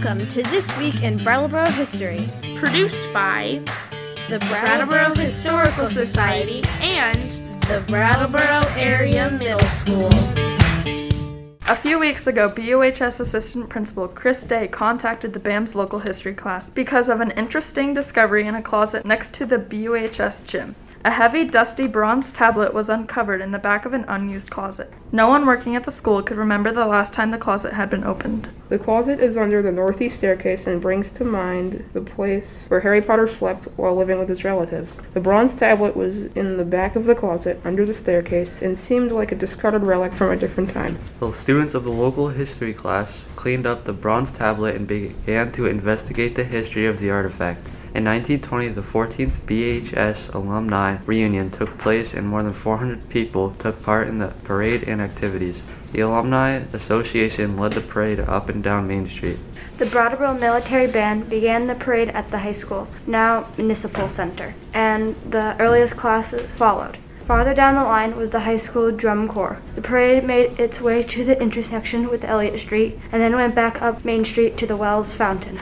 Welcome to This Week in Brattleboro History, produced by the Brattleboro Historical Society and the Brattleboro Area Middle School. A few weeks ago, BUHS Assistant Principal Chris Day contacted the BAMS local history class because of an interesting discovery in a closet next to the BUHS gym. A heavy, dusty bronze tablet was uncovered in the back of an unused closet. No one working at the school could remember the last time the closet had been opened. The closet is under the northeast staircase and brings to mind the place where Harry Potter slept while living with his relatives. The bronze tablet was in the back of the closet under the staircase and seemed like a discarded relic from a different time. The students of the local history class cleaned up the bronze tablet and began to investigate the history of the artifact. In 1920, the 14th BHS alumni reunion took place and more than 400 people took part in the parade and activities. The Alumni Association led the parade up and down Main Street. The Brattleboro Military Band began the parade at the high school, now Municipal Center, and the earliest classes followed. Farther down the line was the high school drum corps. The parade made its way to the intersection with Elliot Street and then went back up Main Street to the Wells Fountain.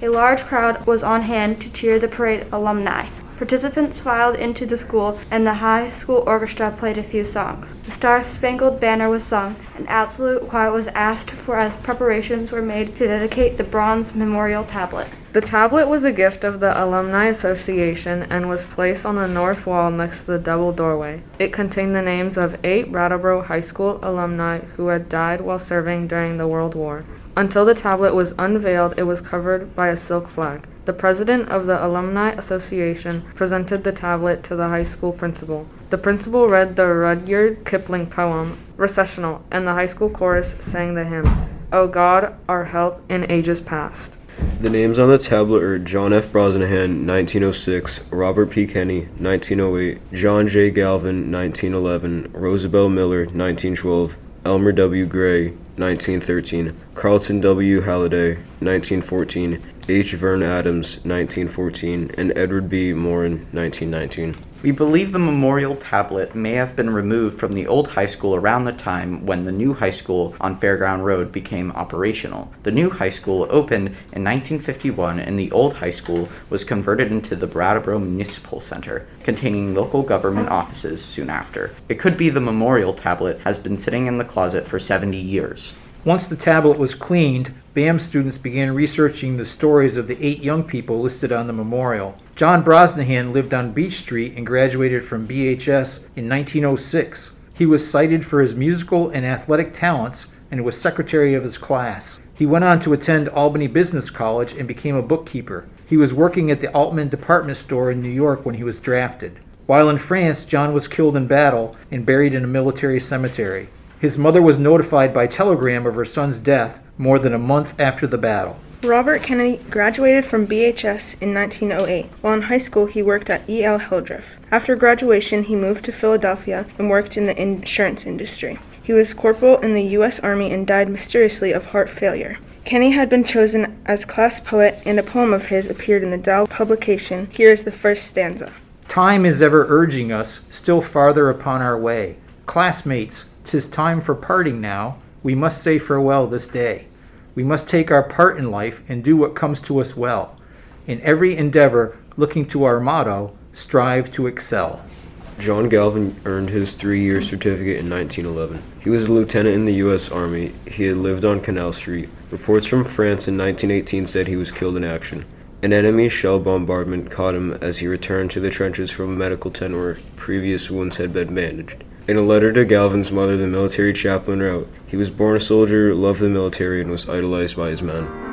A large crowd was on hand to cheer the parade alumni. Participants filed into the school, and the high school orchestra played a few songs. The Star Spangled Banner was sung, and absolute quiet was asked for as preparations were made to dedicate the bronze memorial tablet. The tablet was a gift of the Alumni Association and was placed on the north wall next to the double doorway. It contained the names of eight Brattleboro High School alumni who had died while serving during the World War. Until the tablet was unveiled, it was covered by a silk flag. The president of the Alumni Association presented the tablet to the high school principal. The principal read the Rudyard Kipling poem, Recessional, and the high school chorus sang the hymn, O God, our help in ages past. The names on the tablet are John F. Brosnahan, 1906, Robert P. Kenny, 1908, John J. Galvin, 1911, Rosabelle Miller, 1912, Elmer W. Gray, 1913, Carlton W. Halliday, 1914, H. Vern Adams, 1914, and Edward B. Morin, 1919. We believe the memorial tablet may have been removed from the old high school around the time when the new high school on Fairground Road became operational. The new high school opened in 1951 and the old high school was converted into the Brattleboro Municipal Center, containing local government offices soon after. It could be the memorial tablet has been sitting in the closet for 70 years. Once the tablet was cleaned, BAM students began researching the stories of the eight young people listed on the memorial. John Brosnahan lived on Beach Street and graduated from BHS in 1906. He was cited for his musical and athletic talents and was secretary of his class. He went on to attend Albany Business College and became a bookkeeper. He was working at the Altman department store in New York when he was drafted. While in France, John was killed in battle and buried in a military cemetery. His mother was notified by telegram of her son's death more than a month after the battle. Robert Kennedy graduated from BHS in 1908. While in high school, he worked at E.L. Hildreth. After graduation, he moved to Philadelphia and worked in the insurance industry. He was corporal in the U.S. Army and died mysteriously of heart failure. Kenny had been chosen as class poet, and a poem of his appeared in the Dow publication. Here is the first stanza Time is ever urging us still farther upon our way. Classmates, 'tis time for parting now. We must say farewell this day. We must take our part in life and do what comes to us well. In every endeavor, looking to our motto, strive to excel. John Galvin earned his three year certificate in 1911. He was a lieutenant in the U.S. Army. He had lived on Canal Street. Reports from France in 1918 said he was killed in action. An enemy shell bombardment caught him as he returned to the trenches from a medical tent where previous wounds had been bandaged. In a letter to Galvin's mother, the military chaplain wrote, He was born a soldier, loved the military, and was idolized by his men.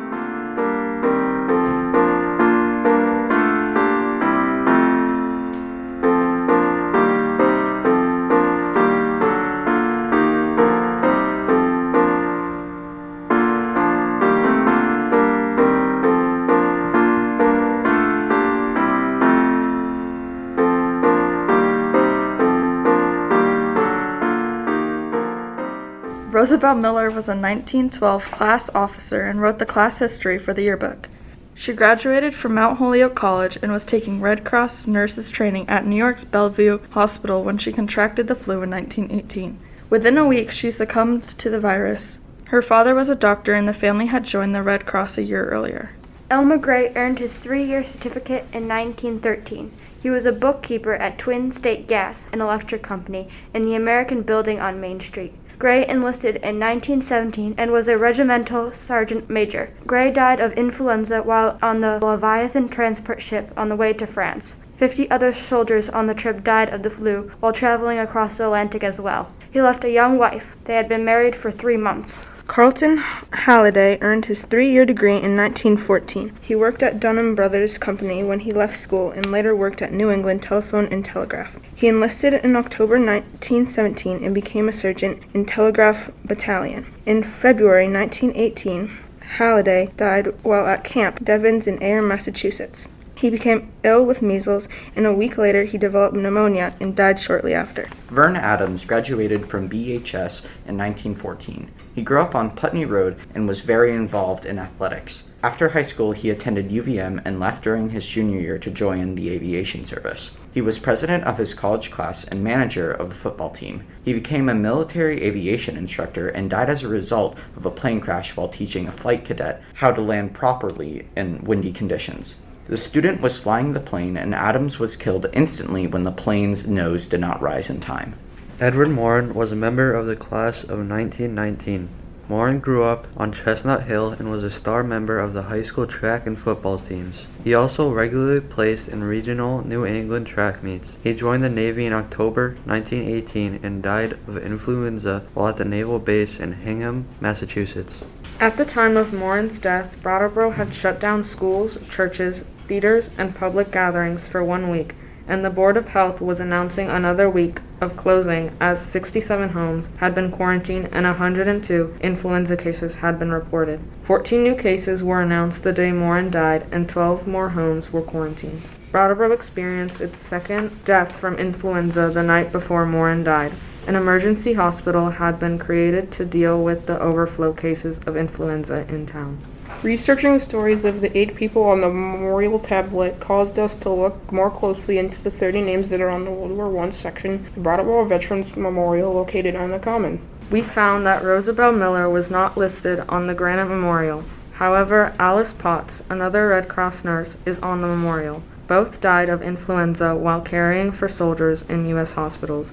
Rosabelle Miller was a 1912 class officer and wrote the class history for the yearbook. She graduated from Mount Holyoke College and was taking Red Cross nurses training at New York's Bellevue Hospital when she contracted the flu in 1918. Within a week, she succumbed to the virus. Her father was a doctor and the family had joined the Red Cross a year earlier. Elmer Gray earned his three year certificate in 1913. He was a bookkeeper at Twin State Gas, an electric company, in the American Building on Main Street. Gray enlisted in 1917 and was a regimental sergeant major. Gray died of influenza while on the Leviathan transport ship on the way to France. Fifty other soldiers on the trip died of the flu while traveling across the Atlantic as well. He left a young wife. They had been married for three months. Carlton Halliday earned his three year degree in 1914. He worked at Dunham Brothers Company when he left school and later worked at New England Telephone and Telegraph. He enlisted in October 1917 and became a sergeant in Telegraph Battalion. In February 1918, Halliday died while at Camp Devens in Ayer, Massachusetts. He became ill with measles, and a week later he developed pneumonia and died shortly after. Vern Adams graduated from BHS in 1914. He grew up on Putney Road and was very involved in athletics. After high school, he attended UVM and left during his junior year to join the aviation service. He was president of his college class and manager of the football team. He became a military aviation instructor and died as a result of a plane crash while teaching a flight cadet how to land properly in windy conditions. The student was flying the plane, and Adams was killed instantly when the plane's nose did not rise in time. Edward Morin was a member of the class of 1919. Morin grew up on Chestnut Hill and was a star member of the high school track and football teams. He also regularly placed in regional New England track meets. He joined the Navy in October 1918 and died of influenza while at the naval base in Hingham, Massachusetts. At the time of Morin's death, Brattleboro had shut down schools, churches, theaters, and public gatherings for one week, and the Board of Health was announcing another week of closing as 67 homes had been quarantined and 102 influenza cases had been reported. 14 new cases were announced the day Morin died, and 12 more homes were quarantined. Brattleboro experienced its second death from influenza the night before Morin died. An emergency hospital had been created to deal with the overflow cases of influenza in town. Researching the stories of the eight people on the memorial tablet caused us to look more closely into the 30 names that are on the World War I section, of the Brattleboro Veterans Memorial located on the Common. We found that Rosabelle Miller was not listed on the Granite Memorial. However, Alice Potts, another Red Cross nurse, is on the memorial. Both died of influenza while caring for soldiers in U.S. hospitals.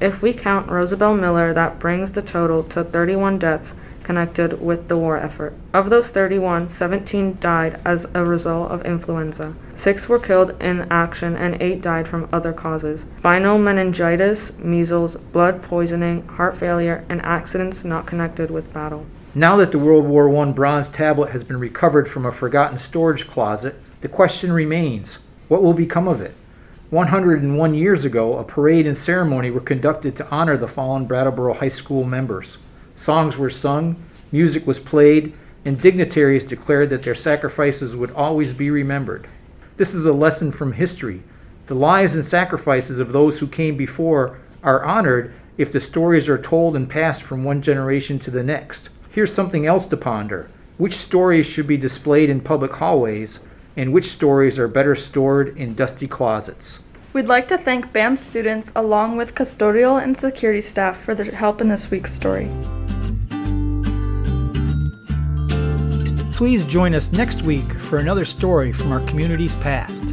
If we count Rosabelle Miller, that brings the total to 31 deaths connected with the war effort. Of those 31, 17 died as a result of influenza. Six were killed in action and eight died from other causes spinal meningitis, measles, blood poisoning, heart failure, and accidents not connected with battle. Now that the World War I bronze tablet has been recovered from a forgotten storage closet, the question remains what will become of it? 101 years ago, a parade and ceremony were conducted to honor the fallen Brattleboro High School members. Songs were sung, music was played, and dignitaries declared that their sacrifices would always be remembered. This is a lesson from history. The lives and sacrifices of those who came before are honored if the stories are told and passed from one generation to the next. Here's something else to ponder. Which stories should be displayed in public hallways, and which stories are better stored in dusty closets? We'd like to thank BAM students along with custodial and security staff for their help in this week's story. Please join us next week for another story from our community's past.